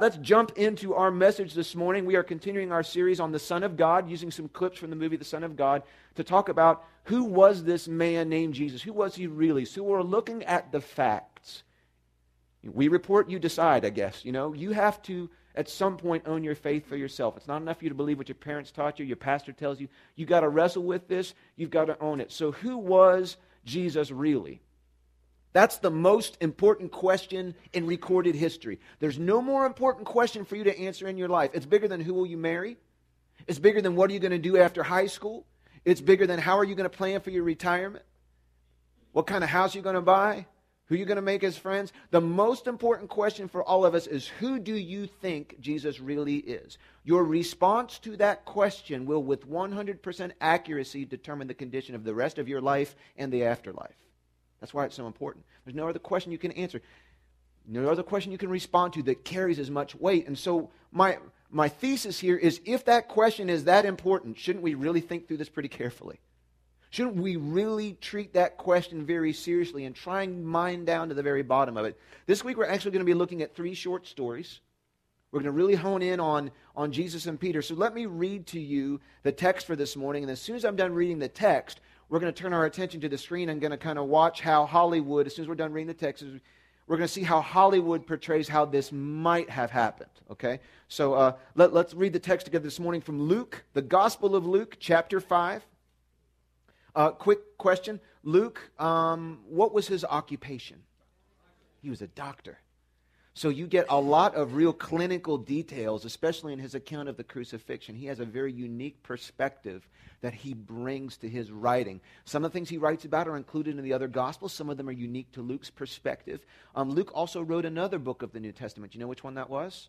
Let's jump into our message this morning. We are continuing our series on the Son of God, using some clips from the movie The Son of God to talk about who was this man named Jesus? Who was he really? So we're looking at the facts. We report, you decide, I guess. You know, you have to at some point own your faith for yourself. It's not enough for you to believe what your parents taught you, your pastor tells you. You got to wrestle with this. You've got to own it. So who was Jesus really? That's the most important question in recorded history. There's no more important question for you to answer in your life. It's bigger than who will you marry? It's bigger than what are you going to do after high school? It's bigger than how are you going to plan for your retirement? What kind of house are you going to buy? Who are you going to make as friends? The most important question for all of us is who do you think Jesus really is? Your response to that question will, with 100% accuracy, determine the condition of the rest of your life and the afterlife. That's why it's so important. There's no other question you can answer, no other question you can respond to that carries as much weight. And so, my, my thesis here is if that question is that important, shouldn't we really think through this pretty carefully? Shouldn't we really treat that question very seriously and try and mine down to the very bottom of it? This week, we're actually going to be looking at three short stories. We're going to really hone in on, on Jesus and Peter. So let me read to you the text for this morning. And as soon as I'm done reading the text, we're going to turn our attention to the screen and going to kind of watch how Hollywood, as soon as we're done reading the text, we're going to see how Hollywood portrays how this might have happened. Okay? So uh, let, let's read the text together this morning from Luke, the Gospel of Luke, chapter 5. Uh, quick question Luke, um, what was his occupation? He was a doctor. So you get a lot of real clinical details, especially in his account of the crucifixion. He has a very unique perspective that he brings to his writing. Some of the things he writes about are included in the other Gospels. Some of them are unique to Luke's perspective. Um, Luke also wrote another book of the New Testament. You know which one that was?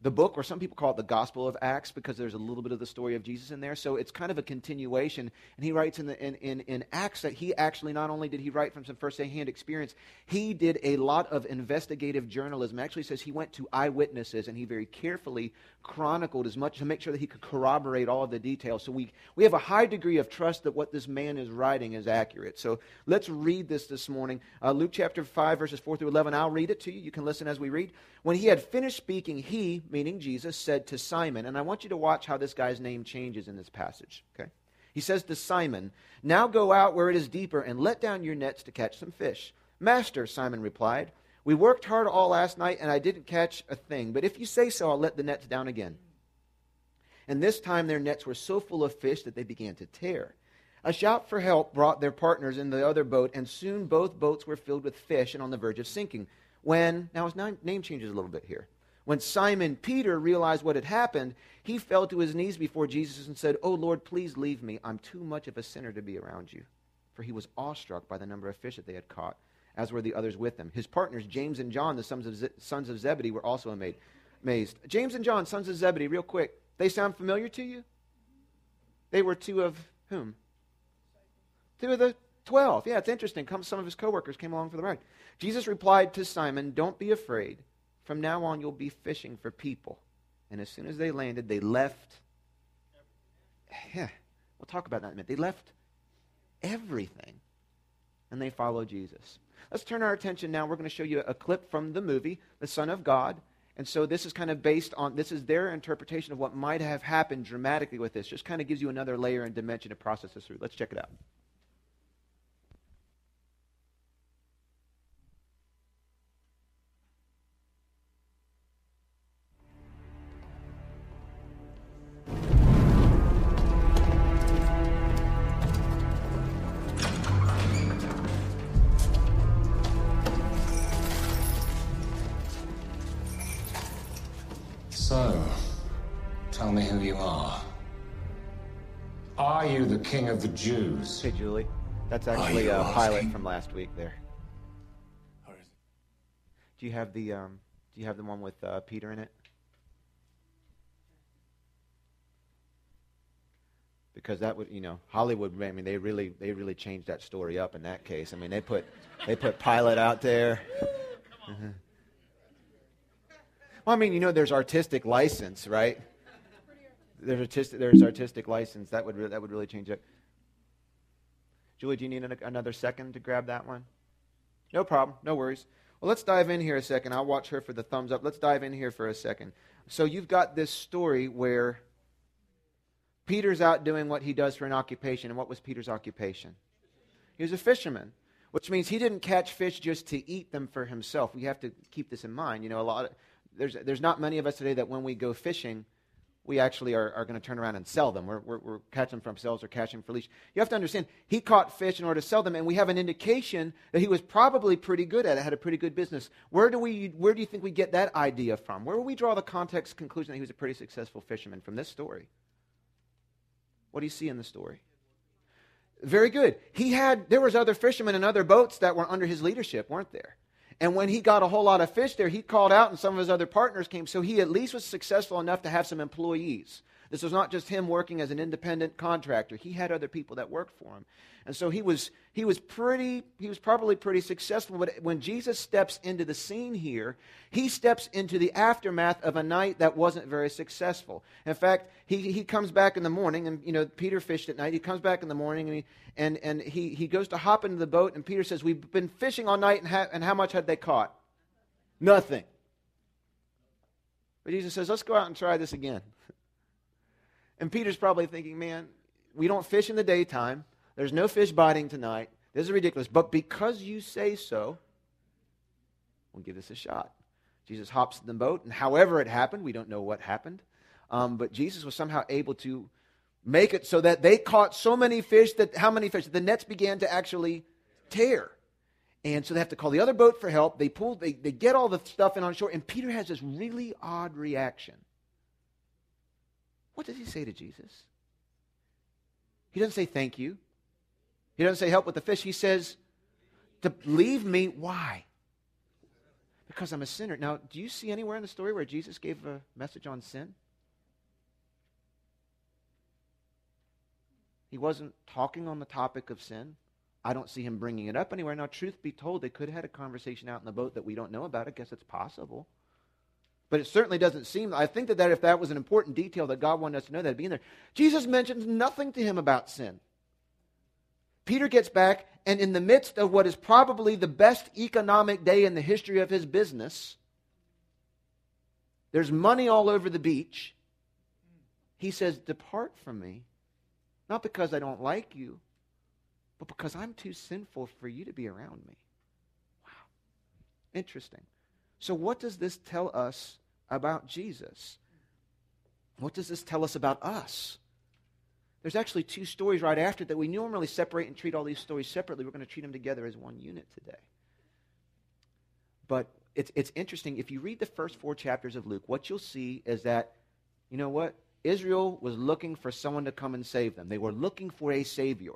The, book, or some people call it the Gospel of Acts because there's a little bit of the story of Jesus in there. So it's kind of a continuation. And he writes in, the, in, in, in Acts that he actually, not only did he write from some first-hand experience, he did a lot of investigative journalism. Actually says he went to eyewitnesses and he very carefully chronicled as much to make sure that he could corroborate all of the details. So we, we have a high degree of trust that what this man is writing is accurate. So let's read this this morning. Uh, Luke chapter 5, verses 4 through 11. I'll read it to you. You can listen as we read. When he had finished speaking, he, meaning Jesus, said to Simon, and I want you to watch how this guy's name changes in this passage, okay? He says to Simon, Now go out where it is deeper and let down your nets to catch some fish. Master, Simon replied, we worked hard all last night, and I didn't catch a thing. But if you say so, I'll let the nets down again. And this time their nets were so full of fish that they began to tear. A shout for help brought their partners in the other boat, and soon both boats were filled with fish and on the verge of sinking. When, now his name changes a little bit here. When Simon Peter realized what had happened, he fell to his knees before Jesus and said, Oh Lord, please leave me. I'm too much of a sinner to be around you. For he was awestruck by the number of fish that they had caught as were the others with them. His partners, James and John, the sons of, Ze- sons of Zebedee, were also amazed. James and John, sons of Zebedee, real quick, they sound familiar to you? They were two of whom? Two of the twelve. Yeah, it's interesting. some of his coworkers came along for the ride. Jesus replied to Simon, Don't be afraid. From now on, you'll be fishing for people. And as soon as they landed, they left. Yeah, we'll talk about that in a minute. They left everything and they followed Jesus. Let's turn our attention now. We're going to show you a clip from the movie, The Son of God. And so this is kind of based on, this is their interpretation of what might have happened dramatically with this. Just kind of gives you another layer and dimension to process this through. Let's check it out. Of the Jews. Hey, Julie. That's actually a Pilate from last week there. Do you have the um, Do you have the one with uh, Peter in it? Because that would, you know, Hollywood. I mean, they really, they really changed that story up in that case. I mean, they put, they put Pilate out there. well, I mean, you know, there's artistic license, right? There's artistic, there's artistic license. That would, re- that would really change it. Julie, do you need an- another second to grab that one? No problem. No worries. Well, let's dive in here a second. I'll watch her for the thumbs up. Let's dive in here for a second. So you've got this story where Peter's out doing what he does for an occupation. And what was Peter's occupation? He was a fisherman, which means he didn't catch fish just to eat them for himself. We have to keep this in mind. You know, a lot of, there's, there's not many of us today that when we go fishing, we actually are, are going to turn around and sell them. We're, we're, we're catching them for ourselves or catching them for leash. You have to understand, he caught fish in order to sell them, and we have an indication that he was probably pretty good at it, had a pretty good business. Where do, we, where do you think we get that idea from? Where will we draw the context conclusion that he was a pretty successful fisherman from this story? What do you see in the story? Very good. He had, there was other fishermen and other boats that were under his leadership, weren't there? And when he got a whole lot of fish there, he called out and some of his other partners came. So he at least was successful enough to have some employees. This was not just him working as an independent contractor. He had other people that worked for him. And so he was, he was pretty, he was probably pretty successful. But when Jesus steps into the scene here, he steps into the aftermath of a night that wasn't very successful. In fact, he, he comes back in the morning, and you know, Peter fished at night. He comes back in the morning and he, and, and he, he goes to hop into the boat, and Peter says, We've been fishing all night, and, ha- and how much had they caught? Nothing. But Jesus says, Let's go out and try this again. And Peter's probably thinking, Man, we don't fish in the daytime. There's no fish biting tonight. This is ridiculous. But because you say so, we'll give this a shot. Jesus hops in the boat, and however it happened, we don't know what happened. Um, but Jesus was somehow able to make it so that they caught so many fish that how many fish? The nets began to actually tear. And so they have to call the other boat for help. They pull, they, they get all the stuff in on shore, and Peter has this really odd reaction. What does he say to Jesus? He doesn't say thank you. He doesn't say help with the fish. He says, to leave me, why? Because I'm a sinner. Now, do you see anywhere in the story where Jesus gave a message on sin? He wasn't talking on the topic of sin. I don't see him bringing it up anywhere. Now, truth be told, they could have had a conversation out in the boat that we don't know about. I guess it's possible. But it certainly doesn't seem, I think that, that if that was an important detail that God wanted us to know, that'd be in there. Jesus mentions nothing to him about sin. Peter gets back, and in the midst of what is probably the best economic day in the history of his business, there's money all over the beach. He says, Depart from me, not because I don't like you, but because I'm too sinful for you to be around me. Wow. Interesting. So, what does this tell us about Jesus? What does this tell us about us? There's actually two stories right after that. We normally separate and treat all these stories separately. We're going to treat them together as one unit today. But it's, it's interesting. If you read the first four chapters of Luke, what you'll see is that, you know what? Israel was looking for someone to come and save them. They were looking for a Savior.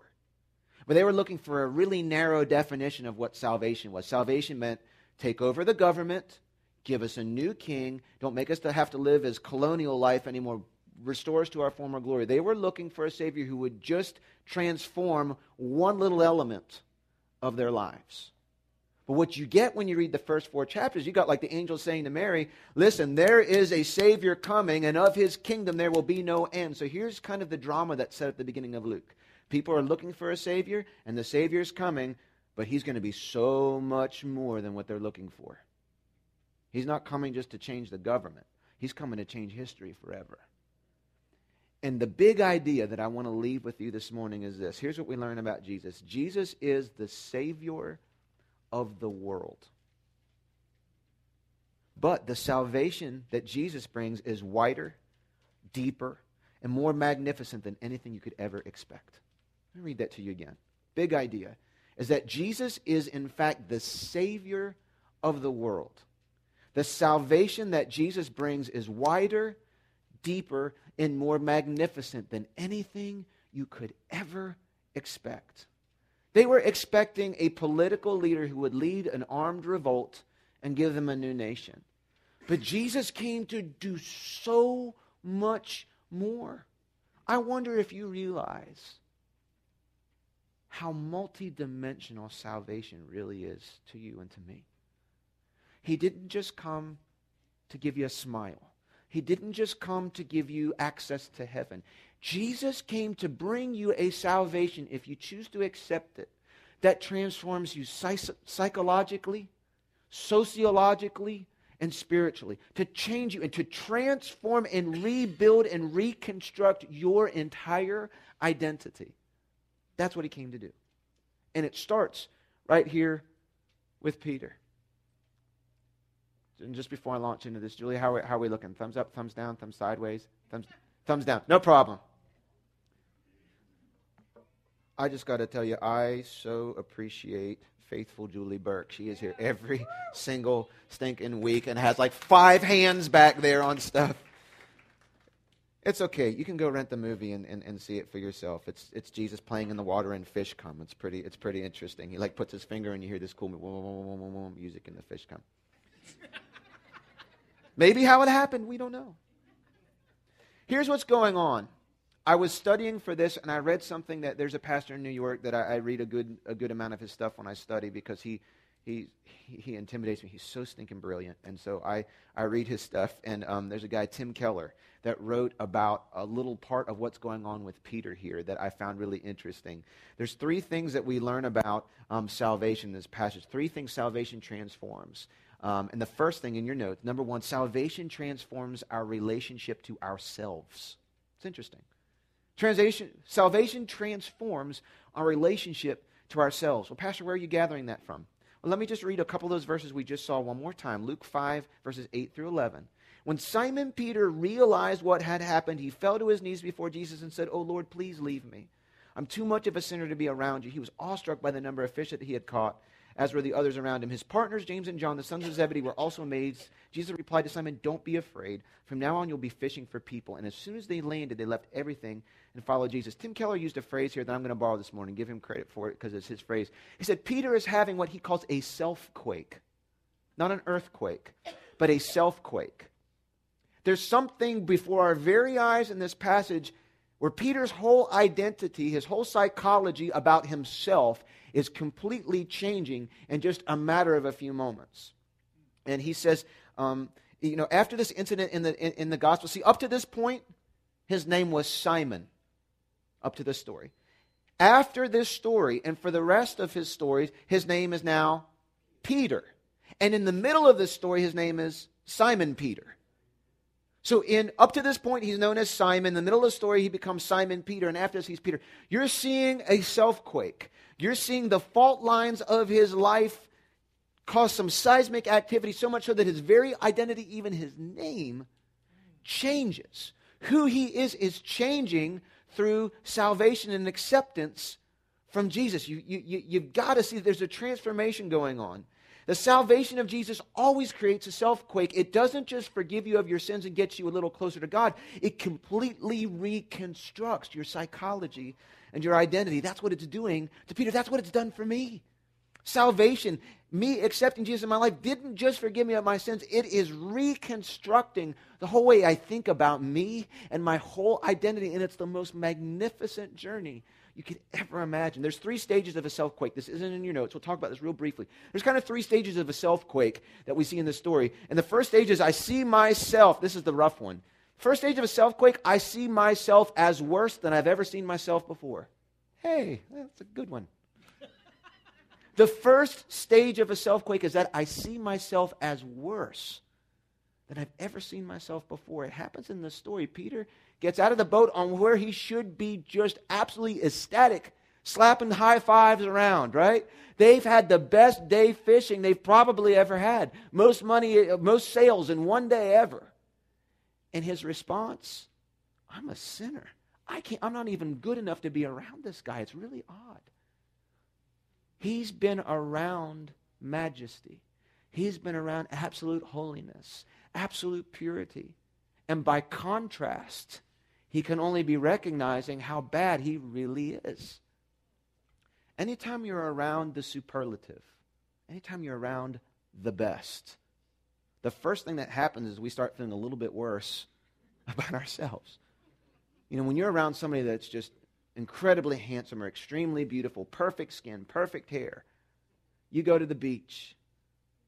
But they were looking for a really narrow definition of what salvation was. Salvation meant take over the government, give us a new king, don't make us to have to live as colonial life anymore, restore us to our former glory. They were looking for a Savior who would just transform one little element of their lives. But what you get when you read the first four chapters, you got like the angel saying to Mary, Listen, there is a Savior coming, and of his kingdom there will be no end. So here's kind of the drama that's set at the beginning of Luke. People are looking for a Savior, and the Savior is coming, but he's going to be so much more than what they're looking for. He's not coming just to change the government, he's coming to change history forever. And the big idea that I want to leave with you this morning is this. Here's what we learn about Jesus Jesus is the Savior of the world. But the salvation that Jesus brings is wider, deeper, and more magnificent than anything you could ever expect. Let me read that to you again. Big idea is that Jesus is, in fact, the Savior of the world. The salvation that Jesus brings is wider, deeper, and more magnificent than anything you could ever expect. They were expecting a political leader who would lead an armed revolt and give them a new nation. But Jesus came to do so much more. I wonder if you realize how multidimensional salvation really is to you and to me. He didn't just come to give you a smile. He didn't just come to give you access to heaven. Jesus came to bring you a salvation, if you choose to accept it, that transforms you psychologically, sociologically and spiritually, to change you and to transform and rebuild and reconstruct your entire identity. That's what he came to do. And it starts right here with Peter. And just before I launch into this, Julie, how are, how are we looking? Thumbs up, thumbs down, thumbs sideways, thumbs, thumbs down. No problem. I just got to tell you, I so appreciate faithful Julie Burke. She is here every single stinking week and has like five hands back there on stuff. It's okay. You can go rent the movie and, and, and see it for yourself. It's, it's Jesus playing in the water and fish come. It's pretty, it's pretty interesting. He like puts his finger and you hear this cool music and the fish come. Maybe how it happened, we don't know. Here's what's going on. I was studying for this, and I read something that there's a pastor in New York that I, I read a good, a good amount of his stuff when I study because he, he, he intimidates me. He's so stinking brilliant. And so I, I read his stuff. And um, there's a guy, Tim Keller, that wrote about a little part of what's going on with Peter here that I found really interesting. There's three things that we learn about um, salvation in this passage. Three things salvation transforms. Um, and the first thing in your notes, number one, salvation transforms our relationship to ourselves. It's interesting. Translation, salvation transforms our relationship to ourselves. Well, Pastor, where are you gathering that from? Well, let me just read a couple of those verses we just saw one more time. Luke 5, verses 8 through 11. When Simon Peter realized what had happened, he fell to his knees before Jesus and said, Oh Lord, please leave me. I'm too much of a sinner to be around you. He was awestruck by the number of fish that he had caught as were the others around him. His partners, James and John, the sons of Zebedee, were also amazed. Jesus replied to Simon, Don't be afraid. From now on, you'll be fishing for people. And as soon as they landed, they left everything and followed Jesus. Tim Keller used a phrase here that I'm going to borrow this morning. Give him credit for it because it's his phrase. He said, Peter is having what he calls a self quake. Not an earthquake, but a self quake. There's something before our very eyes in this passage where Peter's whole identity, his whole psychology about himself is completely changing in just a matter of a few moments. And he says, um, you know, after this incident in the, in, in the gospel, see, up to this point, his name was Simon, up to this story. After this story, and for the rest of his stories, his name is now Peter. And in the middle of this story, his name is Simon Peter. So in up to this point, he's known as Simon. In the middle of the story, he becomes Simon Peter, and after this, he's Peter. You're seeing a self-quake. You're seeing the fault lines of his life cause some seismic activity, so much so that his very identity, even his name, changes. Who he is is changing through salvation and acceptance from Jesus. You, you, you've got to see there's a transformation going on. The salvation of Jesus always creates a self quake. It doesn't just forgive you of your sins and get you a little closer to God, it completely reconstructs your psychology and your identity. That's what it's doing to Peter. That's what it's done for me. Salvation, me accepting Jesus in my life, didn't just forgive me of my sins, it is reconstructing the whole way I think about me and my whole identity. And it's the most magnificent journey you could ever imagine. There's three stages of a self quake. This isn't in your notes. We'll talk about this real briefly. There's kind of three stages of a self quake that we see in this story. And the first stage is I see myself. This is the rough one. First stage of a self quake, I see myself as worse than I've ever seen myself before. Hey, that's a good one. the first stage of a self quake is that I see myself as worse than I've ever seen myself before. It happens in the story. Peter gets out of the boat on where he should be just absolutely ecstatic, slapping high fives around, right? They've had the best day fishing they've probably ever had. Most money, most sales in one day ever. And his response, I'm a sinner. I can't, I'm not even good enough to be around this guy. It's really odd. He's been around majesty. He's been around absolute holiness, absolute purity. And by contrast, he can only be recognizing how bad he really is. Anytime you're around the superlative, anytime you're around the best, the first thing that happens is we start feeling a little bit worse about ourselves. You know, when you're around somebody that's just incredibly handsome or extremely beautiful, perfect skin, perfect hair, you go to the beach,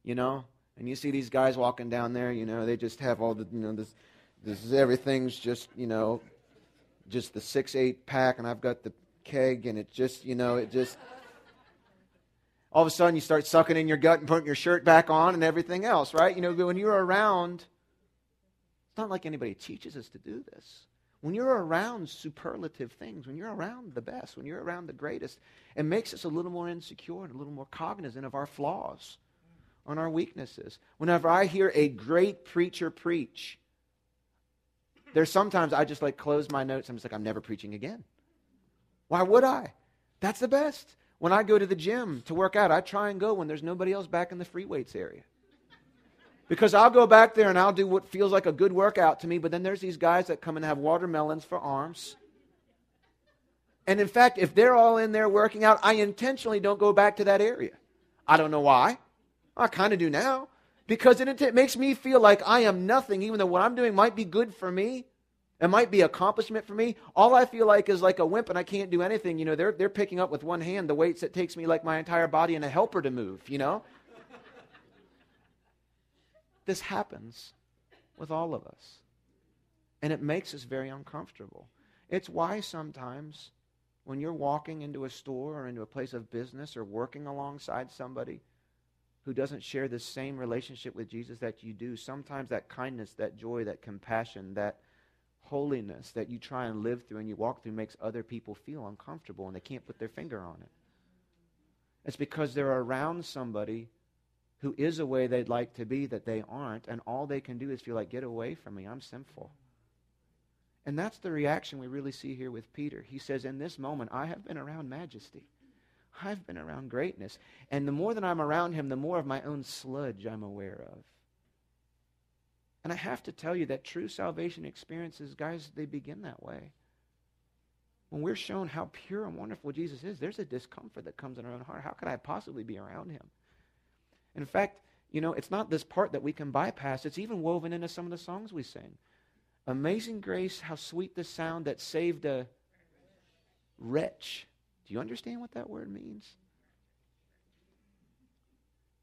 you know, and you see these guys walking down there, you know, they just have all the, you know, this, this is everything's just, you know, just the six eight pack, and I've got the keg, and it just you know it just. All of a sudden you start sucking in your gut and putting your shirt back on and everything else, right? You know, when you're around, it's not like anybody teaches us to do this. When you're around superlative things, when you're around the best, when you're around the greatest, it makes us a little more insecure and a little more cognizant of our flaws, on our weaknesses. Whenever I hear a great preacher preach, there's sometimes I just like close my notes. I'm just like, I'm never preaching again. Why would I? That's the best. When I go to the gym to work out, I try and go when there's nobody else back in the free weights area. Because I'll go back there and I'll do what feels like a good workout to me, but then there's these guys that come and have watermelons for arms. And in fact, if they're all in there working out, I intentionally don't go back to that area. I don't know why. I kind of do now. Because it, it makes me feel like I am nothing, even though what I'm doing might be good for me. It might be accomplishment for me. All I feel like is like a wimp and I can't do anything. You know, they're, they're picking up with one hand the weights that takes me like my entire body and a helper to move, you know? this happens with all of us. And it makes us very uncomfortable. It's why sometimes when you're walking into a store or into a place of business or working alongside somebody who doesn't share the same relationship with Jesus that you do, sometimes that kindness, that joy, that compassion, that holiness that you try and live through and you walk through makes other people feel uncomfortable and they can't put their finger on it. It's because they're around somebody who is a way they'd like to be that they aren't, and all they can do is feel like, get away from me, I'm sinful. And that's the reaction we really see here with Peter. He says, In this moment, I have been around majesty. I've been around greatness. And the more that I'm around him, the more of my own sludge I'm aware of. And I have to tell you that true salvation experiences, guys, they begin that way. When we're shown how pure and wonderful Jesus is, there's a discomfort that comes in our own heart. How could I possibly be around him? In fact, you know, it's not this part that we can bypass, it's even woven into some of the songs we sing. Amazing grace, how sweet the sound that saved a wretch. Do you understand what that word means?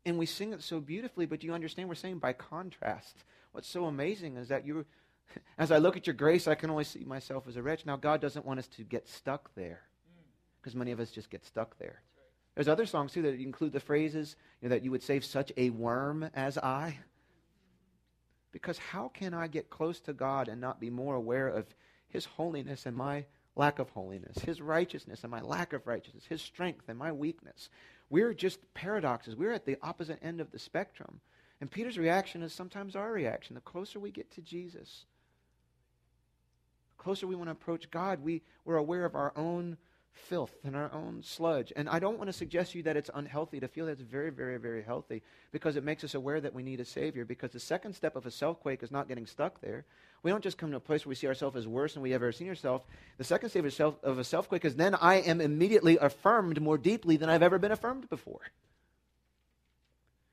And we sing it so beautifully, but do you understand we're saying by contrast? What's so amazing is that you, as I look at your grace, I can only see myself as a wretch. Now, God doesn't want us to get stuck there, mm. because many of us just get stuck there. There's other songs too that include the phrases you know, that you would save such a worm as I. Because how can I get close to God and not be more aware of His holiness and my lack of holiness, His righteousness and my lack of righteousness, His strength and my weakness? We're just paradoxes. We're at the opposite end of the spectrum. And Peter's reaction is sometimes our reaction. The closer we get to Jesus, the closer we want to approach God, we, we're aware of our own filth and our own sludge. And I don't want to suggest to you that it's unhealthy to feel that's very, very, very healthy because it makes us aware that we need a Savior. Because the second step of a self-quake is not getting stuck there. We don't just come to a place where we see ourselves as worse than we ever seen ourselves. The second step of, self, of a self-quake is then I am immediately affirmed more deeply than I've ever been affirmed before.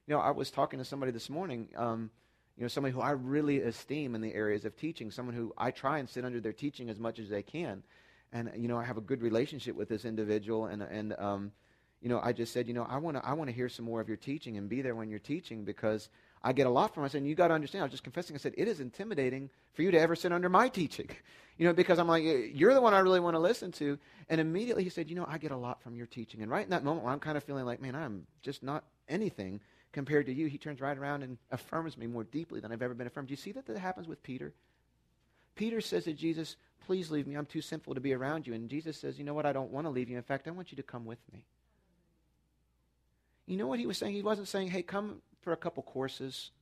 You know, I was talking to somebody this morning, um, you know, somebody who I really esteem in the areas of teaching, someone who I try and sit under their teaching as much as they can and you know I have a good relationship with this individual, and and um, you know I just said, you know, I want to I want to hear some more of your teaching and be there when you're teaching because I get a lot from. I said, you got to understand. I was just confessing. I said it is intimidating for you to ever sit under my teaching, you know, because I'm like you're the one I really want to listen to. And immediately he said, you know, I get a lot from your teaching. And right in that moment I'm kind of feeling like, man, I'm just not anything compared to you, he turns right around and affirms me more deeply than I've ever been affirmed. Do you see that that happens with Peter? Peter says to Jesus, Please leave me. I'm too sinful to be around you. And Jesus says, You know what? I don't want to leave you. In fact, I want you to come with me. You know what he was saying? He wasn't saying, Hey, come for a couple courses.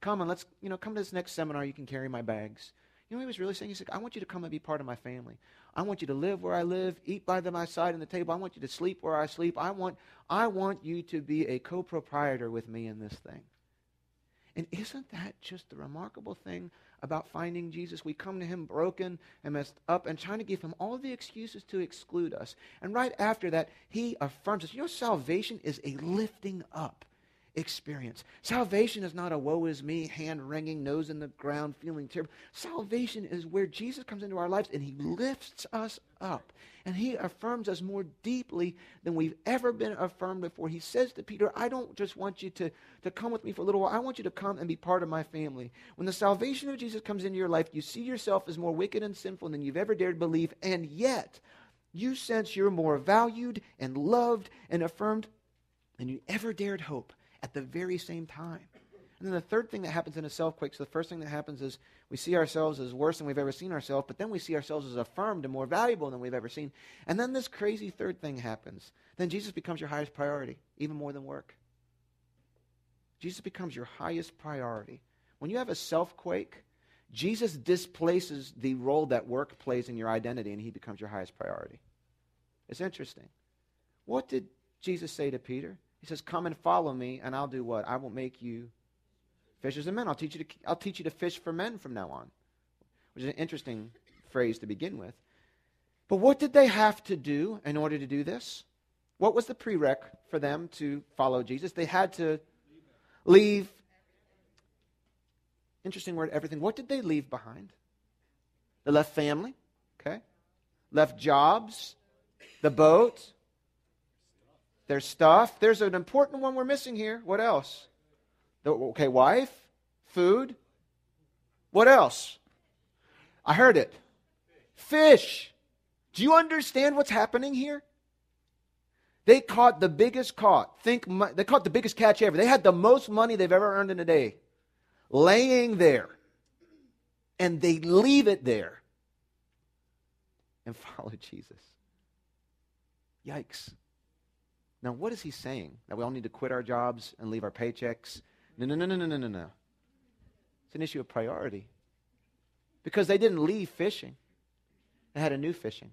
Come and let's, you know, come to this next seminar. You can carry my bags. You know what he was really saying? He said, I want you to come and be part of my family. I want you to live where I live, eat by the, my side in the table. I want you to sleep where I sleep. I want, I want you to be a co proprietor with me in this thing. And isn't that just the remarkable thing about finding Jesus. We come to him broken and messed up and trying to give him all the excuses to exclude us. And right after that, he affirms us. You know, salvation is a lifting up experience. Salvation is not a woe is me, hand wringing, nose in the ground, feeling terrible. Salvation is where Jesus comes into our lives and he lifts us up. And he affirms us more deeply than we've ever been affirmed before. He says to Peter, I don't just want you to, to come with me for a little while. I want you to come and be part of my family. When the salvation of Jesus comes into your life, you see yourself as more wicked and sinful than you've ever dared believe. And yet, you sense you're more valued and loved and affirmed than you ever dared hope at the very same time. And then the third thing that happens in a self quake, so the first thing that happens is we see ourselves as worse than we've ever seen ourselves, but then we see ourselves as affirmed and more valuable than we've ever seen. And then this crazy third thing happens. Then Jesus becomes your highest priority, even more than work. Jesus becomes your highest priority. When you have a self quake, Jesus displaces the role that work plays in your identity and he becomes your highest priority. It's interesting. What did Jesus say to Peter? He says, Come and follow me, and I'll do what? I will make you fishers of men. I'll teach you to, I'll teach you to fish for men from now on, which is an interesting phrase to begin with. But what did they have to do in order to do this? What was the prereq for them to follow Jesus? They had to leave. Interesting word, everything. What did they leave behind? They left family, okay? Left jobs, the boat, their stuff. There's an important one we're missing here. What else? Okay, wife, food. What else? I heard it. Fish. Do you understand what's happening here? They caught the biggest caught. Think they caught the biggest catch ever. They had the most money they've ever earned in a day, laying there, and they leave it there and follow Jesus. Yikes! Now, what is he saying? That we all need to quit our jobs and leave our paychecks no, no, no, no, no, no, no, no. It's an issue of priority. Because they didn't leave fishing, they had a new fishing.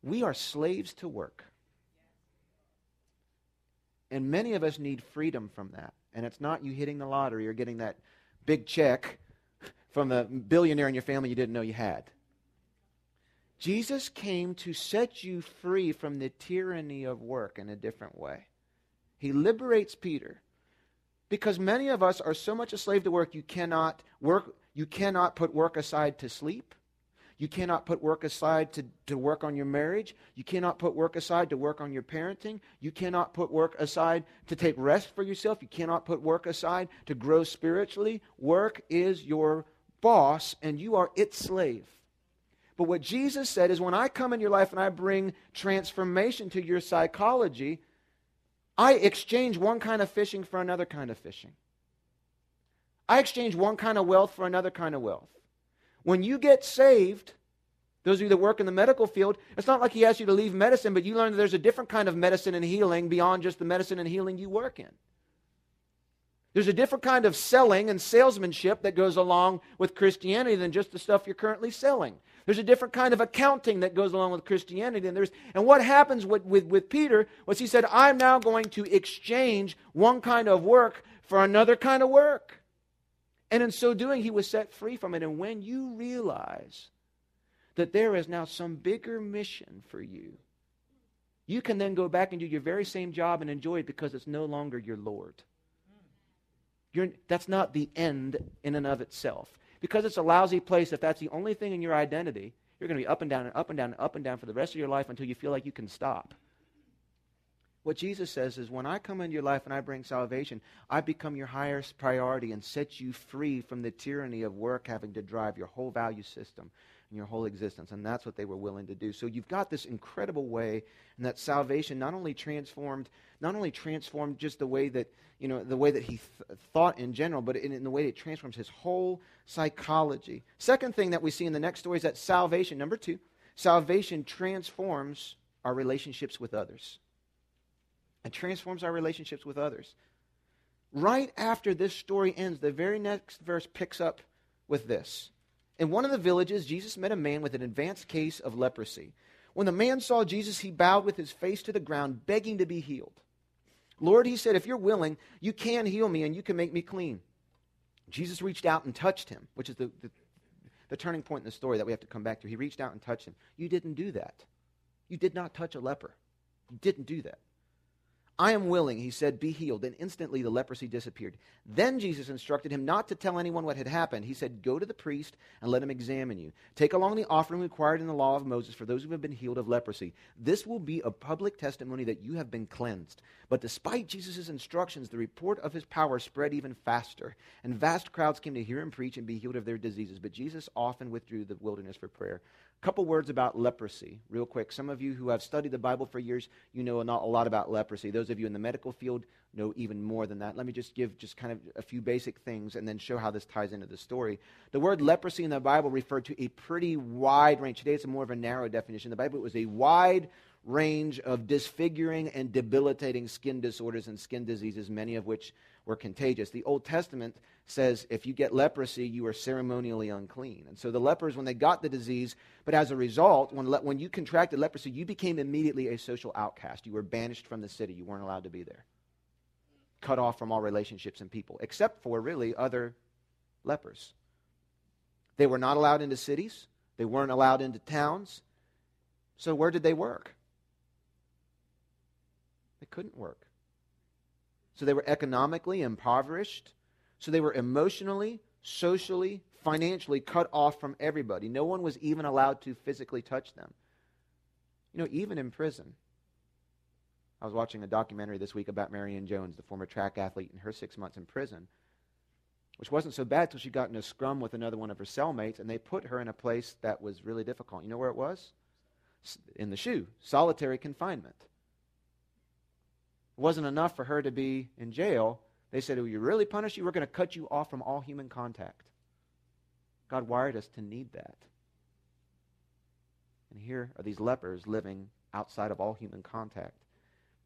We are slaves to work. And many of us need freedom from that. And it's not you hitting the lottery or getting that big check from the billionaire in your family you didn't know you had. Jesus came to set you free from the tyranny of work in a different way. He liberates Peter because many of us are so much a slave to work you cannot work you cannot put work aside to sleep. You cannot put work aside to, to work on your marriage. You cannot put work aside to work on your parenting. You cannot put work aside to take rest for yourself. You cannot put work aside to grow spiritually. Work is your boss, and you are its slave. But what Jesus said is when I come in your life and I bring transformation to your psychology, I exchange one kind of fishing for another kind of fishing. I exchange one kind of wealth for another kind of wealth. When you get saved, those of you that work in the medical field, it's not like he asks you to leave medicine, but you learn that there's a different kind of medicine and healing beyond just the medicine and healing you work in. There's a different kind of selling and salesmanship that goes along with Christianity than just the stuff you're currently selling. There's a different kind of accounting that goes along with Christianity. And, there's, and what happens with, with, with Peter was he said, I'm now going to exchange one kind of work for another kind of work. And in so doing, he was set free from it. And when you realize that there is now some bigger mission for you, you can then go back and do your very same job and enjoy it because it's no longer your Lord. You're, that's not the end in and of itself because it's a lousy place, if that's the only thing in your identity, you're going to be up and down and up and down and up and down for the rest of your life until you feel like you can stop. What Jesus says is, when I come into your life and I bring salvation, I become your highest priority and set you free from the tyranny of work having to drive your whole value system your whole existence. And that's what they were willing to do. So you've got this incredible way, and that salvation not only transformed, not only transformed just the way that you know, the way that he th- thought in general, but in, in the way it transforms his whole psychology. Second thing that we see in the next story is that salvation, number two, salvation transforms our relationships with others. It transforms our relationships with others. Right after this story ends, the very next verse picks up with this. In one of the villages, Jesus met a man with an advanced case of leprosy. When the man saw Jesus, he bowed with his face to the ground, begging to be healed. Lord, he said, if you're willing, you can heal me and you can make me clean. Jesus reached out and touched him, which is the, the, the, turning point in the story that we have to come back to. He reached out and touched him. You didn't do that. You did not touch a leper. You didn't do that. I am willing, he said, be healed. And instantly the leprosy disappeared. Then Jesus instructed him not to tell anyone what had happened. He said, Go to the priest and let him examine you. Take along the offering required in the law of Moses for those who have been healed of leprosy. This will be a public testimony that you have been cleansed. But despite Jesus' instructions, the report of his power spread even faster, and vast crowds came to hear him preach and be healed of their diseases. But Jesus often withdrew to the wilderness for prayer. Couple words about leprosy, real quick. Some of you who have studied the Bible for years, you know not a lot about leprosy. Those of you in the medical field know even more than that. Let me just give just kind of a few basic things and then show how this ties into the story. The word leprosy in the Bible referred to a pretty wide range. Today it's more of a narrow definition. In the Bible it was a wide range of disfiguring and debilitating skin disorders and skin diseases, many of which were contagious. The Old Testament says if you get leprosy, you are ceremonially unclean. And so the lepers, when they got the disease, but as a result, when, when you contracted leprosy, you became immediately a social outcast. You were banished from the city. You weren't allowed to be there. Cut off from all relationships and people, except for really other lepers. They were not allowed into cities, they weren't allowed into towns. So where did they work? They couldn't work. So they were economically impoverished. So they were emotionally, socially, financially cut off from everybody. No one was even allowed to physically touch them. You know, even in prison. I was watching a documentary this week about Marion Jones, the former track athlete, and her six months in prison, which wasn't so bad till she got in a scrum with another one of her cellmates, and they put her in a place that was really difficult. You know where it was? In the shoe, solitary confinement. It wasn't enough for her to be in jail. They said, Will you really punish you? We're going to cut you off from all human contact. God wired us to need that. And here are these lepers living outside of all human contact.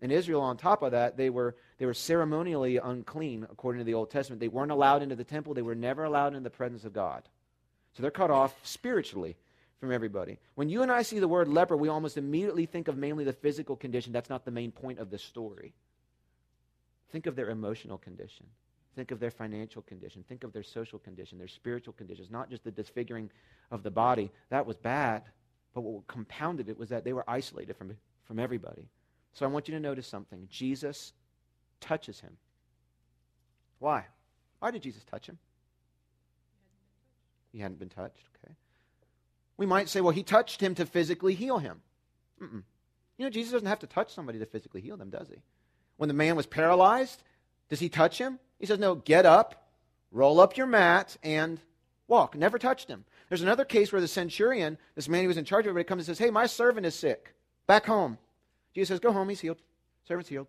In Israel, on top of that, they were, they were ceremonially unclean, according to the Old Testament. They weren't allowed into the temple, they were never allowed in the presence of God. So they're cut off spiritually from everybody. When you and I see the word leper, we almost immediately think of mainly the physical condition. That's not the main point of the story. Think of their emotional condition. Think of their financial condition. Think of their social condition, their spiritual conditions, not just the disfiguring of the body. That was bad. But what compounded it was that they were isolated from, from everybody. So I want you to notice something. Jesus touches him. Why? Why did Jesus touch him? He hadn't been touched. Okay. We might say, well, he touched him to physically heal him. Mm-mm. You know, Jesus doesn't have to touch somebody to physically heal them, does he? When the man was paralyzed, does he touch him? He says, no, get up, roll up your mat, and walk. Never touched him. There's another case where the centurion, this man who was in charge of everybody, comes and says, hey, my servant is sick. Back home. Jesus says, go home, he's healed. Servant's healed.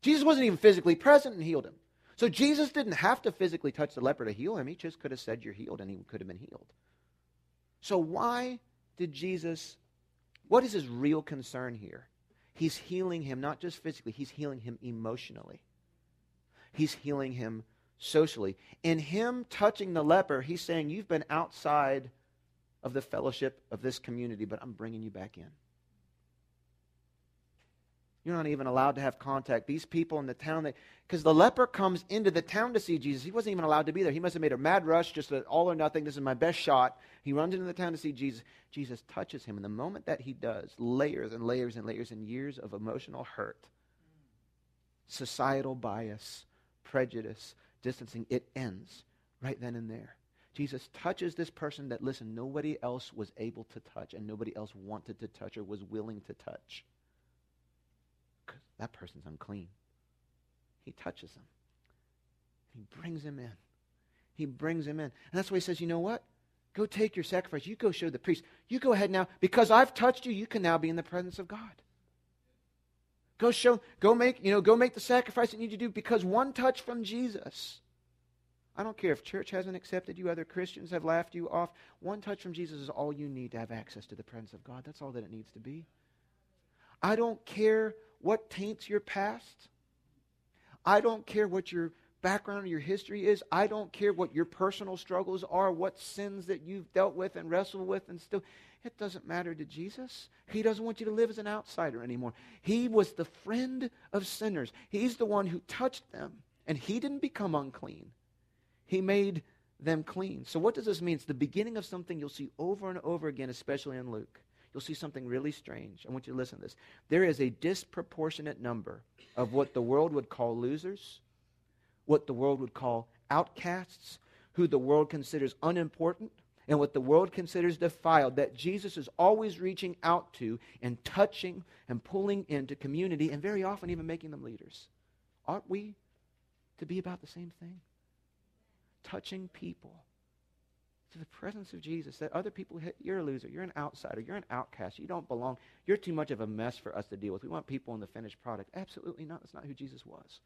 Jesus wasn't even physically present and healed him. So Jesus didn't have to physically touch the leper to heal him. He just could have said, you're healed, and he could have been healed. So, why did Jesus, what is his real concern here? He's healing him not just physically, he's healing him emotionally. He's healing him socially. In him touching the leper, he's saying, You've been outside of the fellowship of this community, but I'm bringing you back in. You're not even allowed to have contact. These people in the town, because the leper comes into the town to see Jesus. He wasn't even allowed to be there. He must have made a mad rush, just an all or nothing. This is my best shot. He runs into the town to see Jesus. Jesus touches him. And the moment that he does, layers and layers and layers and years of emotional hurt, societal bias, prejudice, distancing, it ends right then and there. Jesus touches this person that, listen, nobody else was able to touch and nobody else wanted to touch or was willing to touch that person's unclean. He touches him. He brings him in. He brings him in. And that's why he says, you know what? Go take your sacrifice. You go show the priest. You go ahead now. Because I've touched you, you can now be in the presence of God. Go show, go make, you know, go make the sacrifice that you need to do because one touch from Jesus. I don't care if church hasn't accepted you, other Christians have laughed you off. One touch from Jesus is all you need to have access to the presence of God. That's all that it needs to be. I don't care what taints your past. I don't care what your background or your history is. I don't care what your personal struggles are, what sins that you've dealt with and wrestled with and still. It doesn't matter to Jesus. He doesn't want you to live as an outsider anymore. He was the friend of sinners. He's the one who touched them, and he didn't become unclean. He made them clean. So, what does this mean? It's the beginning of something you'll see over and over again, especially in Luke you'll see something really strange. I want you to listen to this. There is a disproportionate number of what the world would call losers, what the world would call outcasts, who the world considers unimportant, and what the world considers defiled, that Jesus is always reaching out to and touching and pulling into community and very often even making them leaders. Aren't we to be about the same thing? Touching people to the presence of Jesus that other people hit, you're a loser, you're an outsider, you're an outcast, you don't belong, you're too much of a mess for us to deal with. We want people in the finished product. Absolutely not. That's not who Jesus was.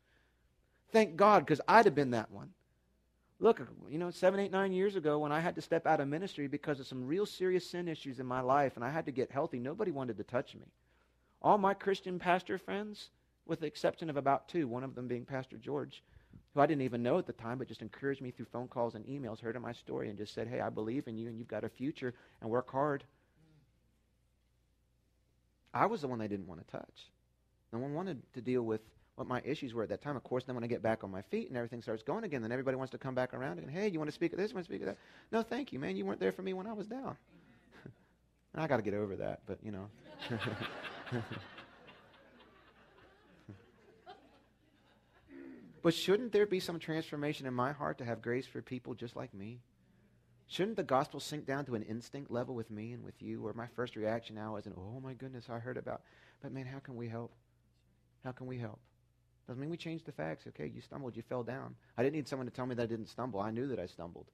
Thank God, because I'd have been that one. Look, you know, seven, eight, nine years ago when I had to step out of ministry because of some real serious sin issues in my life and I had to get healthy, nobody wanted to touch me. All my Christian pastor friends, with the exception of about two, one of them being Pastor George, who I didn't even know at the time, but just encouraged me through phone calls and emails, heard of my story, and just said, Hey, I believe in you and you've got a future and work hard. I was the one they didn't want to touch. No one wanted to deal with what my issues were at that time. Of course, then when I get back on my feet and everything starts going again, then everybody wants to come back around and, hey, you want to speak of this? You want to speak of that? No, thank you, man. You weren't there for me when I was down. And I got to get over that, but you know. But shouldn't there be some transformation in my heart to have grace for people just like me? Shouldn't the gospel sink down to an instinct level with me and with you, where my first reaction now isn't, oh my goodness, I heard about. But man, how can we help? How can we help? Doesn't mean we change the facts. Okay, you stumbled, you fell down. I didn't need someone to tell me that I didn't stumble. I knew that I stumbled.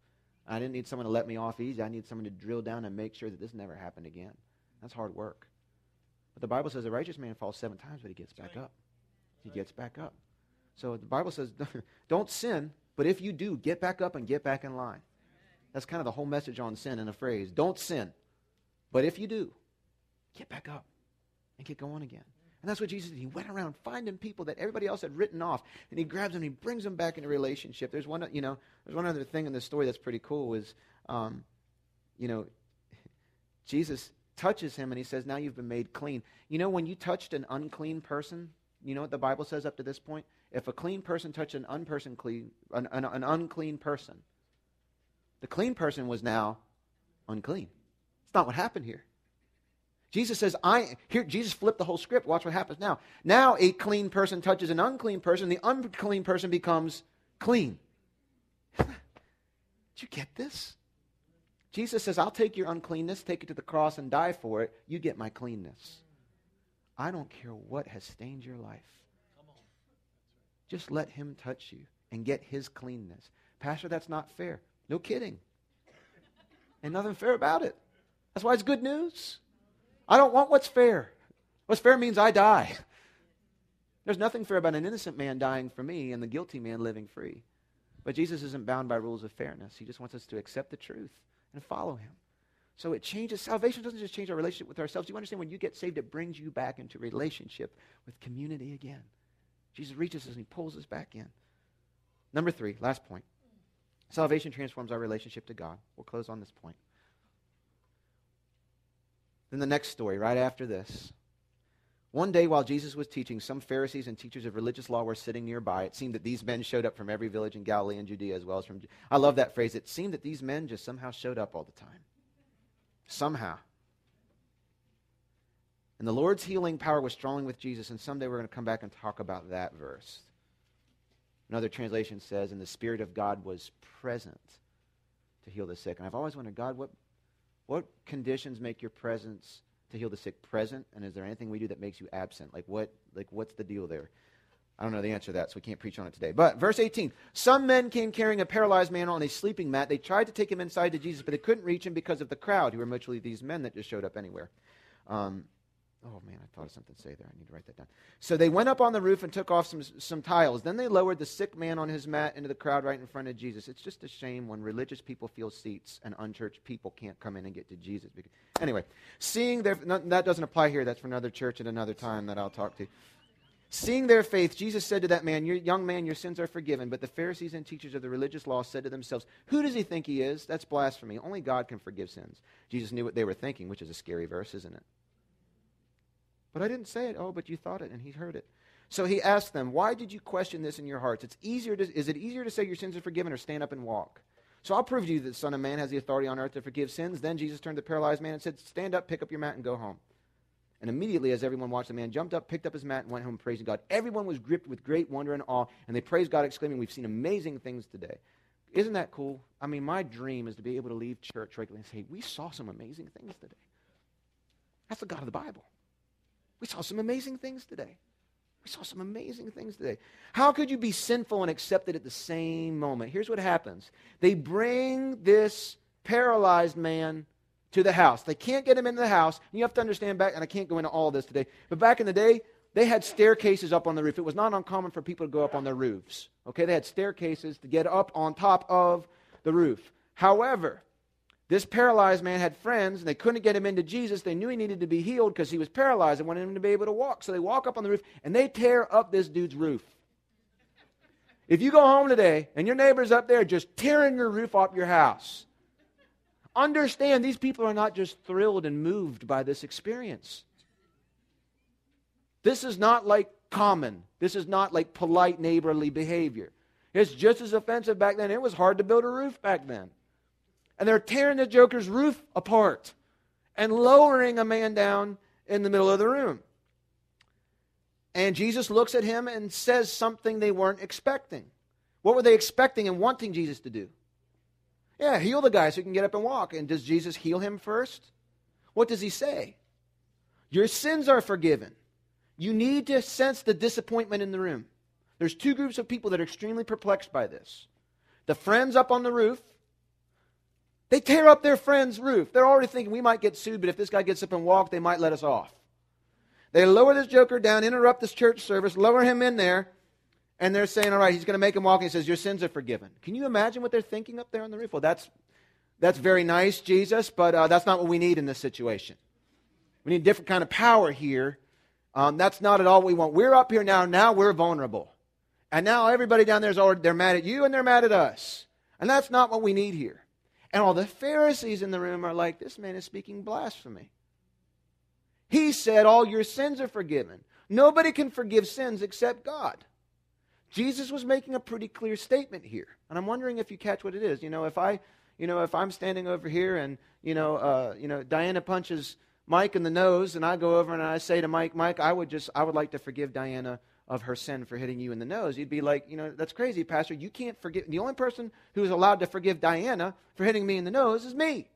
I didn't need someone to let me off easy. I need someone to drill down and make sure that this never happened again. That's hard work. But the Bible says a righteous man falls seven times, but he gets back up. He gets back up. So the Bible says, don't sin, but if you do, get back up and get back in line. That's kind of the whole message on sin in a phrase. Don't sin, but if you do, get back up and get going again. And that's what Jesus did. He went around finding people that everybody else had written off, and he grabs them and he brings them back into relationship. There's one, you know, there's one other thing in this story that's pretty cool. Is, um, you know, Jesus touches him and he says, "Now you've been made clean." You know, when you touched an unclean person, you know what the Bible says up to this point? If a clean person touched an, unperson clean, an, an, an unclean person, the clean person was now unclean. It's not what happened here. Jesus says, I here Jesus flipped the whole script. Watch what happens now. Now a clean person touches an unclean person, the unclean person becomes clean. Did you get this? Jesus says, I'll take your uncleanness, take it to the cross and die for it. You get my cleanness. I don't care what has stained your life. Just let him touch you and get his cleanness. Pastor, that's not fair. No kidding. Ain't nothing fair about it. That's why it's good news. I don't want what's fair. What's fair means I die. There's nothing fair about an innocent man dying for me and the guilty man living free. But Jesus isn't bound by rules of fairness. He just wants us to accept the truth and follow him. So it changes. Salvation doesn't just change our relationship with ourselves. Do You understand when you get saved, it brings you back into relationship with community again. Jesus reaches us and he pulls us back in. Number three, last point. Salvation transforms our relationship to God. We'll close on this point. Then the next story, right after this. One day while Jesus was teaching, some Pharisees and teachers of religious law were sitting nearby. It seemed that these men showed up from every village in Galilee and Judea as well as from. I love that phrase. It seemed that these men just somehow showed up all the time. Somehow. And the Lord's healing power was strong with Jesus, and someday we're going to come back and talk about that verse. Another translation says, and the Spirit of God was present to heal the sick. And I've always wondered, God, what, what conditions make your presence to heal the sick present? And is there anything we do that makes you absent? Like, what, like what's the deal there? I don't know the answer to that, so we can't preach on it today. But verse 18 Some men came carrying a paralyzed man on a sleeping mat. They tried to take him inside to Jesus, but they couldn't reach him because of the crowd, who were mutually these men that just showed up anywhere. Um, oh, man, I thought of something to say there. I need to write that down. So they went up on the roof and took off some, some tiles. Then they lowered the sick man on his mat into the crowd right in front of Jesus. It's just a shame when religious people feel seats and unchurched people can't come in and get to Jesus. Anyway, seeing their, that doesn't apply here. That's for another church at another time that I'll talk to. Seeing their faith, Jesus said to that man, your, Young man, your sins are forgiven. But the Pharisees and teachers of the religious law said to themselves, Who does he think he is? That's blasphemy. Only God can forgive sins. Jesus knew what they were thinking, which is a scary verse, isn't it? But I didn't say it. Oh, but you thought it, and he heard it. So he asked them, Why did you question this in your hearts? It's easier to, is it easier to say your sins are forgiven or stand up and walk? So I'll prove to you that the Son of Man has the authority on earth to forgive sins. Then Jesus turned to the paralyzed man and said, Stand up, pick up your mat, and go home. And immediately, as everyone watched, the man jumped up, picked up his mat, and went home praising God. Everyone was gripped with great wonder and awe, and they praised God, exclaiming, We've seen amazing things today. Isn't that cool? I mean, my dream is to be able to leave church regularly and say, We saw some amazing things today. That's the God of the Bible. We saw some amazing things today. We saw some amazing things today. How could you be sinful and accepted at the same moment? Here's what happens they bring this paralyzed man to the house. They can't get him into the house. You have to understand back, and I can't go into all this today, but back in the day, they had staircases up on the roof. It was not uncommon for people to go up on their roofs. Okay, they had staircases to get up on top of the roof. However, this paralyzed man had friends, and they couldn't get him into Jesus. They knew he needed to be healed because he was paralyzed and wanted him to be able to walk. So they walk up on the roof and they tear up this dude's roof. If you go home today and your neighbor's up there just tearing your roof off your house, understand these people are not just thrilled and moved by this experience. This is not like common. This is not like polite neighborly behavior. It's just as offensive back then. It was hard to build a roof back then. And they're tearing the Joker's roof apart and lowering a man down in the middle of the room. And Jesus looks at him and says something they weren't expecting. What were they expecting and wanting Jesus to do? Yeah, heal the guy so he can get up and walk. And does Jesus heal him first? What does he say? Your sins are forgiven. You need to sense the disappointment in the room. There's two groups of people that are extremely perplexed by this. The friends up on the roof, they tear up their friend's roof. They're already thinking we might get sued, but if this guy gets up and walks, they might let us off. They lower this joker down, interrupt this church service, lower him in there, and they're saying, all right, he's going to make him walk. And he says, your sins are forgiven. Can you imagine what they're thinking up there on the roof? Well, that's, that's very nice, Jesus, but uh, that's not what we need in this situation. We need a different kind of power here um, that's not at all what we want. We're up here now. Now we're vulnerable. And now everybody down there is already, they're mad at you and they're mad at us. And that's not what we need here. And all the Pharisees in the room are like, this man is speaking blasphemy. He said, all your sins are forgiven. Nobody can forgive sins except God. Jesus was making a pretty clear statement here. And I'm wondering if you catch what it is. You know, if I, you know, if I'm standing over here and, you know, uh, you know, Diana punches Mike in the nose, and I go over and I say to Mike, Mike, I would just, I would like to forgive Diana of her sin for hitting you in the nose. You'd be like, you know, that's crazy, Pastor. You can't forgive. The only person who is allowed to forgive Diana for hitting me in the nose is me.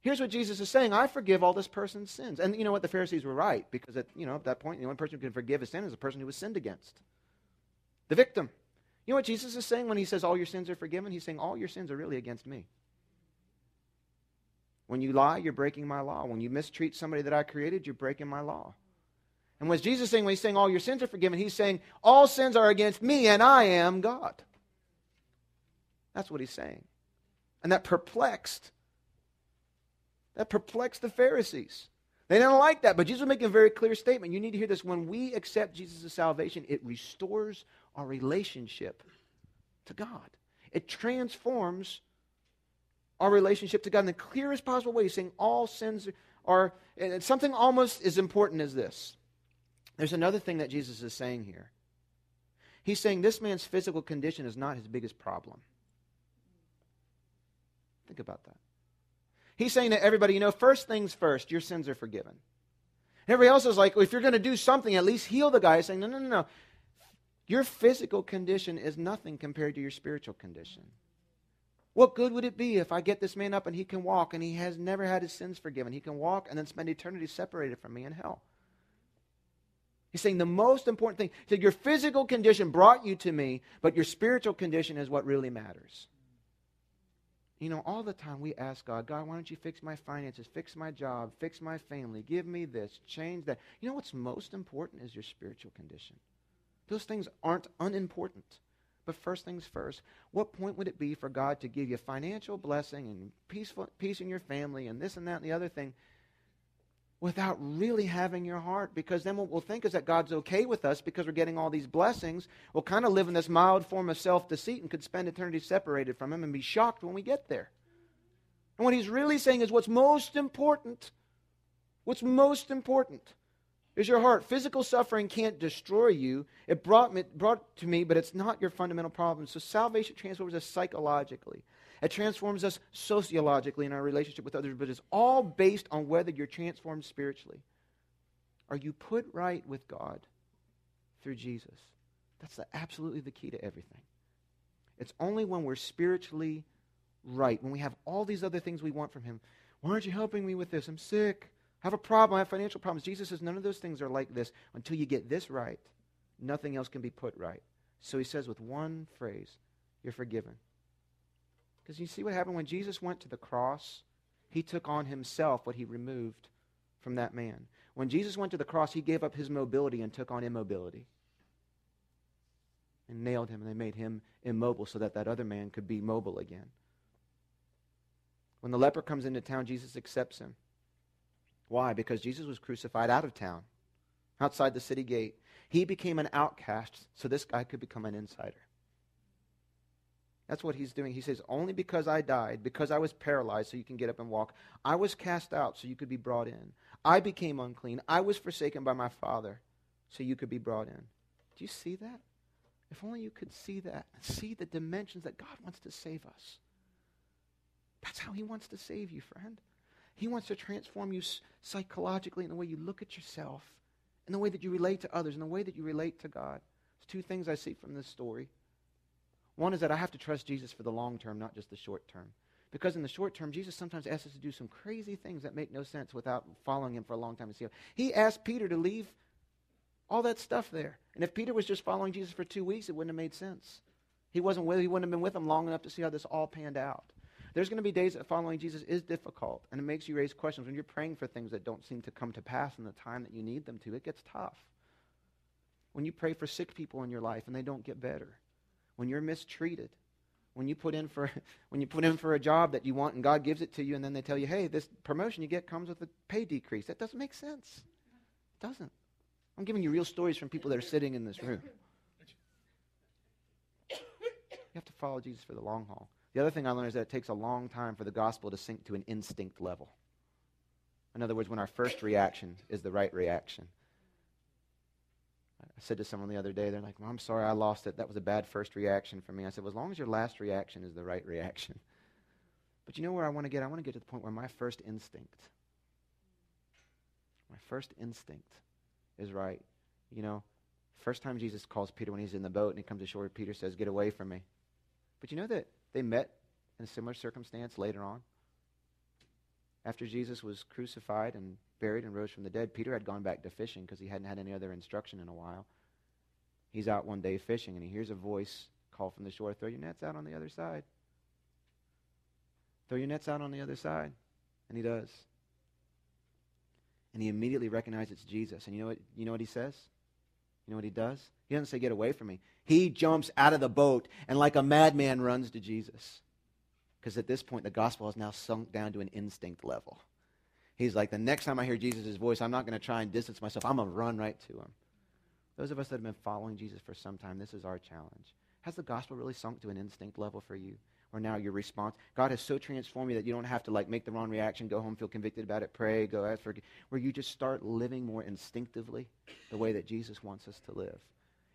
Here's what Jesus is saying I forgive all this person's sins. And you know what? The Pharisees were right because at, you know, at that point, the only person who can forgive a sin is the person who was sinned against the victim. You know what Jesus is saying when he says all your sins are forgiven? He's saying all your sins are really against me. When you lie, you're breaking my law. When you mistreat somebody that I created, you're breaking my law. And what's Jesus saying when he's saying all your sins are forgiven? He's saying all sins are against me and I am God. That's what he's saying. And that perplexed. That perplexed the Pharisees. They didn't like that, but Jesus was making a very clear statement. You need to hear this. When we accept Jesus' salvation, it restores our relationship to God. It transforms our relationship to God in the clearest possible way. He's saying all sins are, something almost as important as this. There's another thing that Jesus is saying here. He's saying this man's physical condition is not his biggest problem. Think about that. He's saying to everybody, you know, first things first, your sins are forgiven. everybody else is like, well, if you're going to do something, at least heal the guy. He's saying, no, no, no, no. Your physical condition is nothing compared to your spiritual condition. What good would it be if I get this man up and he can walk and he has never had his sins forgiven? He can walk and then spend eternity separated from me in hell. He's saying the most important thing. He said, Your physical condition brought you to me, but your spiritual condition is what really matters. You know, all the time we ask God, God, why don't you fix my finances, fix my job, fix my family, give me this, change that. You know what's most important is your spiritual condition. Those things aren't unimportant. But first things first, what point would it be for God to give you financial blessing and peaceful, peace in your family and this and that and the other thing without really having your heart? Because then what we'll think is that God's okay with us because we're getting all these blessings. We'll kind of live in this mild form of self deceit and could spend eternity separated from Him and be shocked when we get there. And what He's really saying is what's most important, what's most important is your heart. Physical suffering can't destroy you. It brought, me, brought to me, but it's not your fundamental problem. So salvation transforms us psychologically. It transforms us sociologically in our relationship with others, but it's all based on whether you're transformed spiritually. Are you put right with God through Jesus? That's the, absolutely the key to everything. It's only when we're spiritually right, when we have all these other things we want from Him. Why aren't you helping me with this? I'm sick I have a problem, I have financial problems. Jesus says none of those things are like this. Until you get this right, nothing else can be put right. So he says with one phrase, you're forgiven. Because you see what happened when Jesus went to the cross? He took on himself what he removed from that man. When Jesus went to the cross, he gave up his mobility and took on immobility. And nailed him, and they made him immobile so that that other man could be mobile again. When the leper comes into town, Jesus accepts him. Why? Because Jesus was crucified out of town, outside the city gate. He became an outcast so this guy could become an insider. That's what he's doing. He says, Only because I died, because I was paralyzed so you can get up and walk, I was cast out so you could be brought in. I became unclean. I was forsaken by my Father so you could be brought in. Do you see that? If only you could see that, see the dimensions that God wants to save us. That's how He wants to save you, friend. He wants to transform you psychologically in the way you look at yourself, in the way that you relate to others, in the way that you relate to God. There's two things I see from this story. One is that I have to trust Jesus for the long term, not just the short term. Because in the short term, Jesus sometimes asks us to do some crazy things that make no sense without following him for a long time to see. How. He asked Peter to leave all that stuff there. And if Peter was just following Jesus for two weeks, it wouldn't have made sense. He wasn't with, he wouldn't have been with him long enough to see how this all panned out. There's going to be days that following Jesus is difficult, and it makes you raise questions. When you're praying for things that don't seem to come to pass in the time that you need them to, it gets tough. When you pray for sick people in your life and they don't get better, when you're mistreated, when you put in for when you put in for a job that you want and God gives it to you and then they tell you, "Hey, this promotion you get comes with a pay decrease." That doesn't make sense. It doesn't. I'm giving you real stories from people that are sitting in this room. You have to follow Jesus for the long haul. The other thing I learned is that it takes a long time for the gospel to sink to an instinct level. In other words, when our first reaction is the right reaction. Said to someone the other day, they're like, well, I'm sorry I lost it. That was a bad first reaction for me. I said, well, as long as your last reaction is the right reaction. But you know where I want to get? I want to get to the point where my first instinct, my first instinct is right. You know, first time Jesus calls Peter when he's in the boat and he comes ashore, Peter says, Get away from me. But you know that they met in a similar circumstance later on? After Jesus was crucified and buried and rose from the dead, Peter had gone back to fishing because he hadn't had any other instruction in a while. He's out one day fishing and he hears a voice call from the shore, Throw your nets out on the other side. Throw your nets out on the other side. And he does. And he immediately recognizes it's Jesus. And you know what, you know what he says? You know what he does? He doesn't say, Get away from me. He jumps out of the boat and, like a madman, runs to Jesus. Because at this point, the gospel has now sunk down to an instinct level. He's like, The next time I hear Jesus' voice, I'm not going to try and distance myself. I'm going to run right to him. Those of us that have been following Jesus for some time, this is our challenge. Has the gospel really sunk to an instinct level for you? Or now your response? God has so transformed you that you don't have to like make the wrong reaction, go home, feel convicted about it, pray, go ask for where you just start living more instinctively the way that Jesus wants us to live.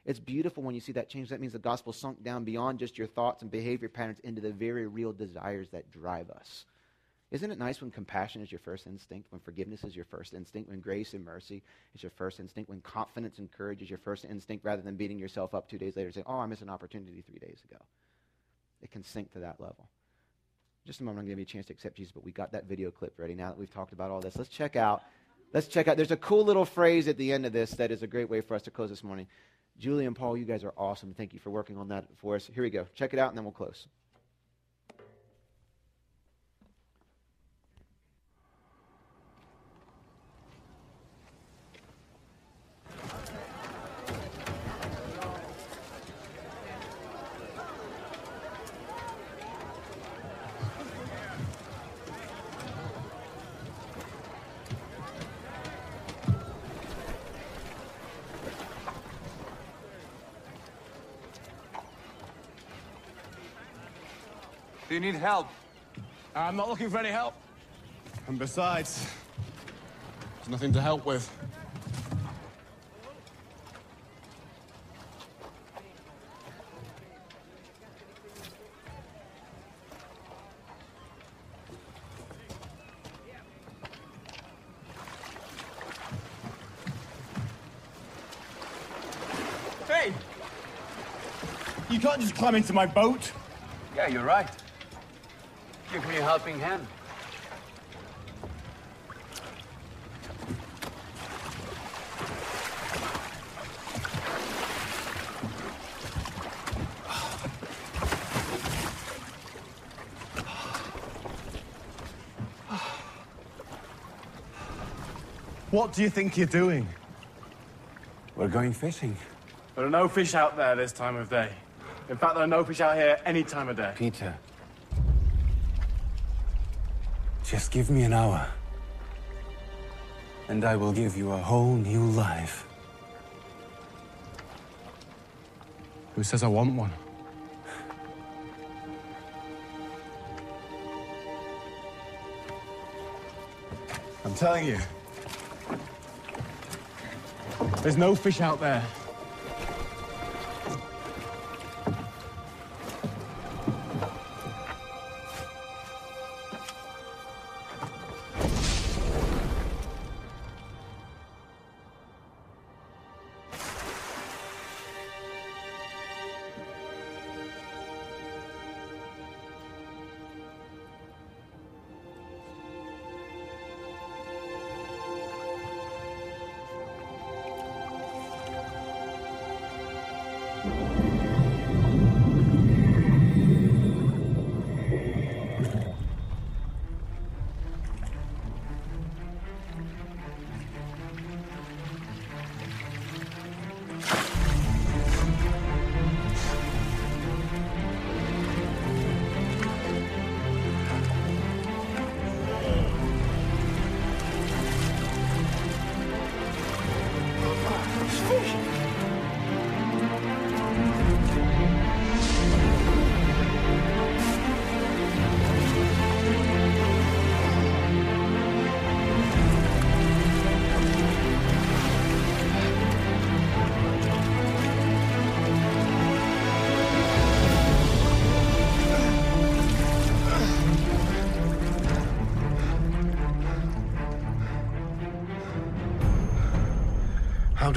It's beautiful when you see that change. That means the gospel sunk down beyond just your thoughts and behavior patterns into the very real desires that drive us. Isn't it nice when compassion is your first instinct, when forgiveness is your first instinct, when grace and mercy is your first instinct, when confidence and courage is your first instinct, rather than beating yourself up two days later and saying, Oh, I missed an opportunity three days ago? It can sink to that level. Just a moment, I'm going to give you a chance to accept Jesus, but we got that video clip ready now that we've talked about all this. Let's check out. Let's check out. There's a cool little phrase at the end of this that is a great way for us to close this morning. Julie and Paul, you guys are awesome. Thank you for working on that for us. Here we go. Check it out, and then we'll close. Need help? I'm not looking for any help. And besides, there's nothing to help with. Hey! You can't just climb into my boat. Yeah, you're right. Give me a helping hand. What do you think you're doing? We're going fishing. There are no fish out there this time of day. In fact, there are no fish out here any time of day. Peter, just give me an hour. And I will give you a whole new life. Who says I want one? I'm telling you. There's no fish out there.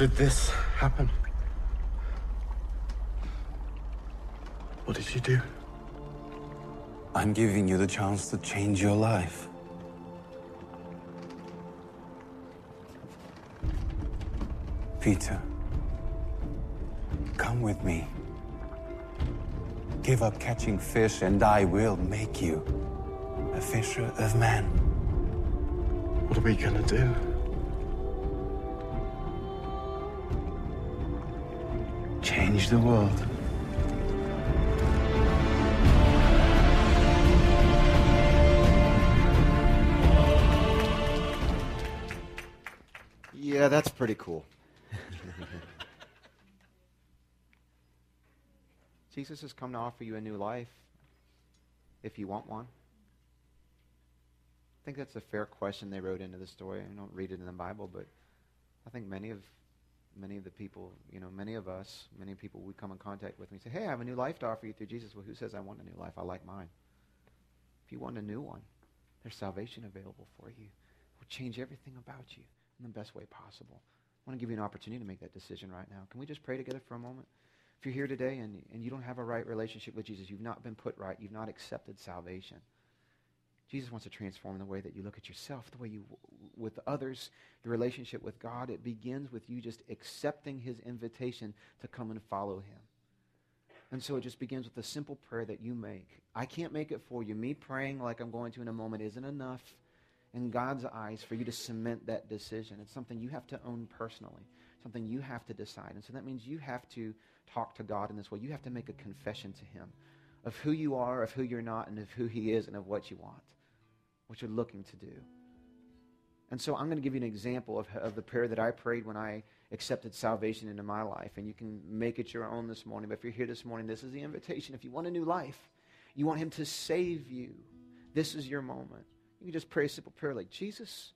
Did this happen? What did you do? I'm giving you the chance to change your life. Peter, come with me. Give up catching fish, and I will make you a fisher of men. What are we gonna do? Change the world. Yeah, that's pretty cool. Jesus has come to offer you a new life if you want one. I think that's a fair question they wrote into the story. I don't read it in the Bible, but I think many of many of the people, you know, many of us, many people we come in contact with, we say, "Hey, I have a new life to offer you through Jesus." Well, who says I want a new life? I like mine. If you want a new one, there's salvation available for you. It will change everything about you in the best way possible. I want to give you an opportunity to make that decision right now. Can we just pray together for a moment? If you're here today and, and you don't have a right relationship with Jesus, you've not been put right, you've not accepted salvation. Jesus wants to transform the way that you look at yourself, the way you with others, the relationship with God. It begins with you just accepting his invitation to come and follow him. And so it just begins with a simple prayer that you make. I can't make it for you. Me praying like I'm going to in a moment isn't enough in God's eyes for you to cement that decision. It's something you have to own personally, something you have to decide. And so that means you have to talk to God in this way. You have to make a confession to him of who you are, of who you're not, and of who he is, and of what you want, what you're looking to do. And so I'm going to give you an example of, of the prayer that I prayed when I accepted salvation into my life. And you can make it your own this morning. But if you're here this morning, this is the invitation. If you want a new life, you want him to save you, this is your moment. You can just pray a simple prayer like, Jesus,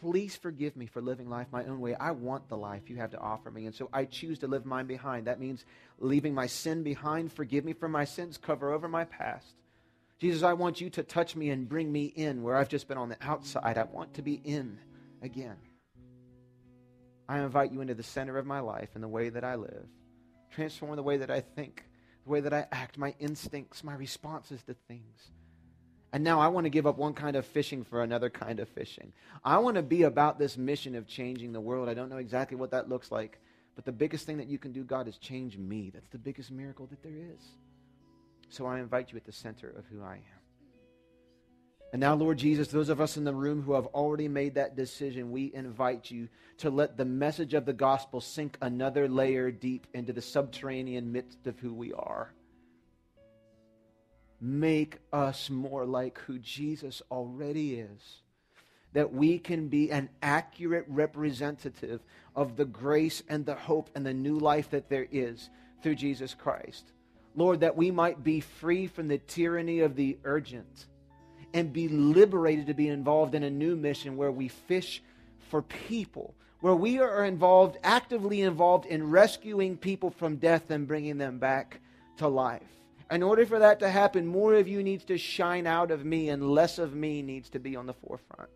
please forgive me for living life my own way. I want the life you have to offer me. And so I choose to live mine behind. That means leaving my sin behind. Forgive me for my sins. Cover over my past. Jesus, I want you to touch me and bring me in where I've just been on the outside. I want to be in again. I invite you into the center of my life and the way that I live. Transform the way that I think, the way that I act, my instincts, my responses to things. And now I want to give up one kind of fishing for another kind of fishing. I want to be about this mission of changing the world. I don't know exactly what that looks like, but the biggest thing that you can do, God, is change me. That's the biggest miracle that there is. So I invite you at the center of who I am. And now, Lord Jesus, those of us in the room who have already made that decision, we invite you to let the message of the gospel sink another layer deep into the subterranean midst of who we are. Make us more like who Jesus already is. That we can be an accurate representative of the grace and the hope and the new life that there is through Jesus Christ. Lord, that we might be free from the tyranny of the urgent and be liberated to be involved in a new mission where we fish for people, where we are involved, actively involved in rescuing people from death and bringing them back to life. In order for that to happen, more of you needs to shine out of me and less of me needs to be on the forefront.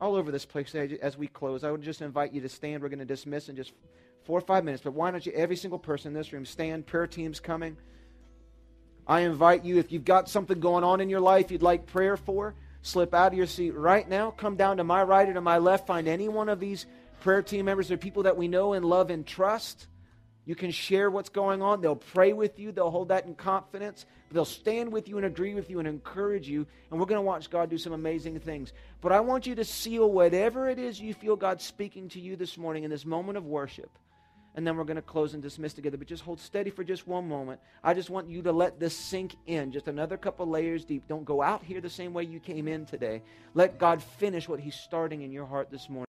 All over this place, as we close, I would just invite you to stand. We're going to dismiss in just four or five minutes, but why don't you, every single person in this room, stand? Prayer team's coming. I invite you, if you've got something going on in your life you'd like prayer for, slip out of your seat right now. Come down to my right or to my left. Find any one of these prayer team members. They're people that we know and love and trust. You can share what's going on. They'll pray with you. They'll hold that in confidence. They'll stand with you and agree with you and encourage you. And we're going to watch God do some amazing things. But I want you to seal whatever it is you feel God's speaking to you this morning in this moment of worship. And then we're going to close and dismiss together. But just hold steady for just one moment. I just want you to let this sink in, just another couple layers deep. Don't go out here the same way you came in today. Let God finish what He's starting in your heart this morning.